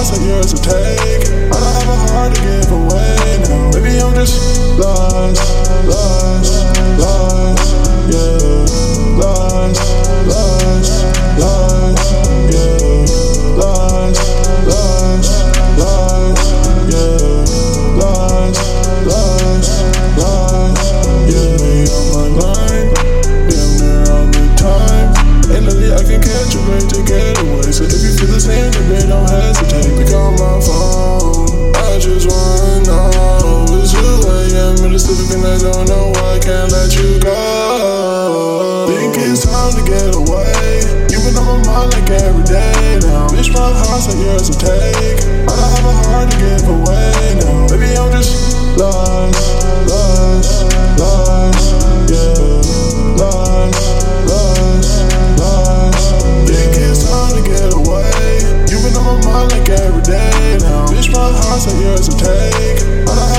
miles and years to take. I don't have a heart to give away now. Maybe I'm just lost. get away. You've been on my mind like every day now. Bitch, my heart's like yours to take. I don't have a heart to give away now. Baby, I'm just lost, lost, lost, yeah. Lost, lost, lost. It's time to get away. You've been on my mind like every day now. Bitch, my heart's like yours to take.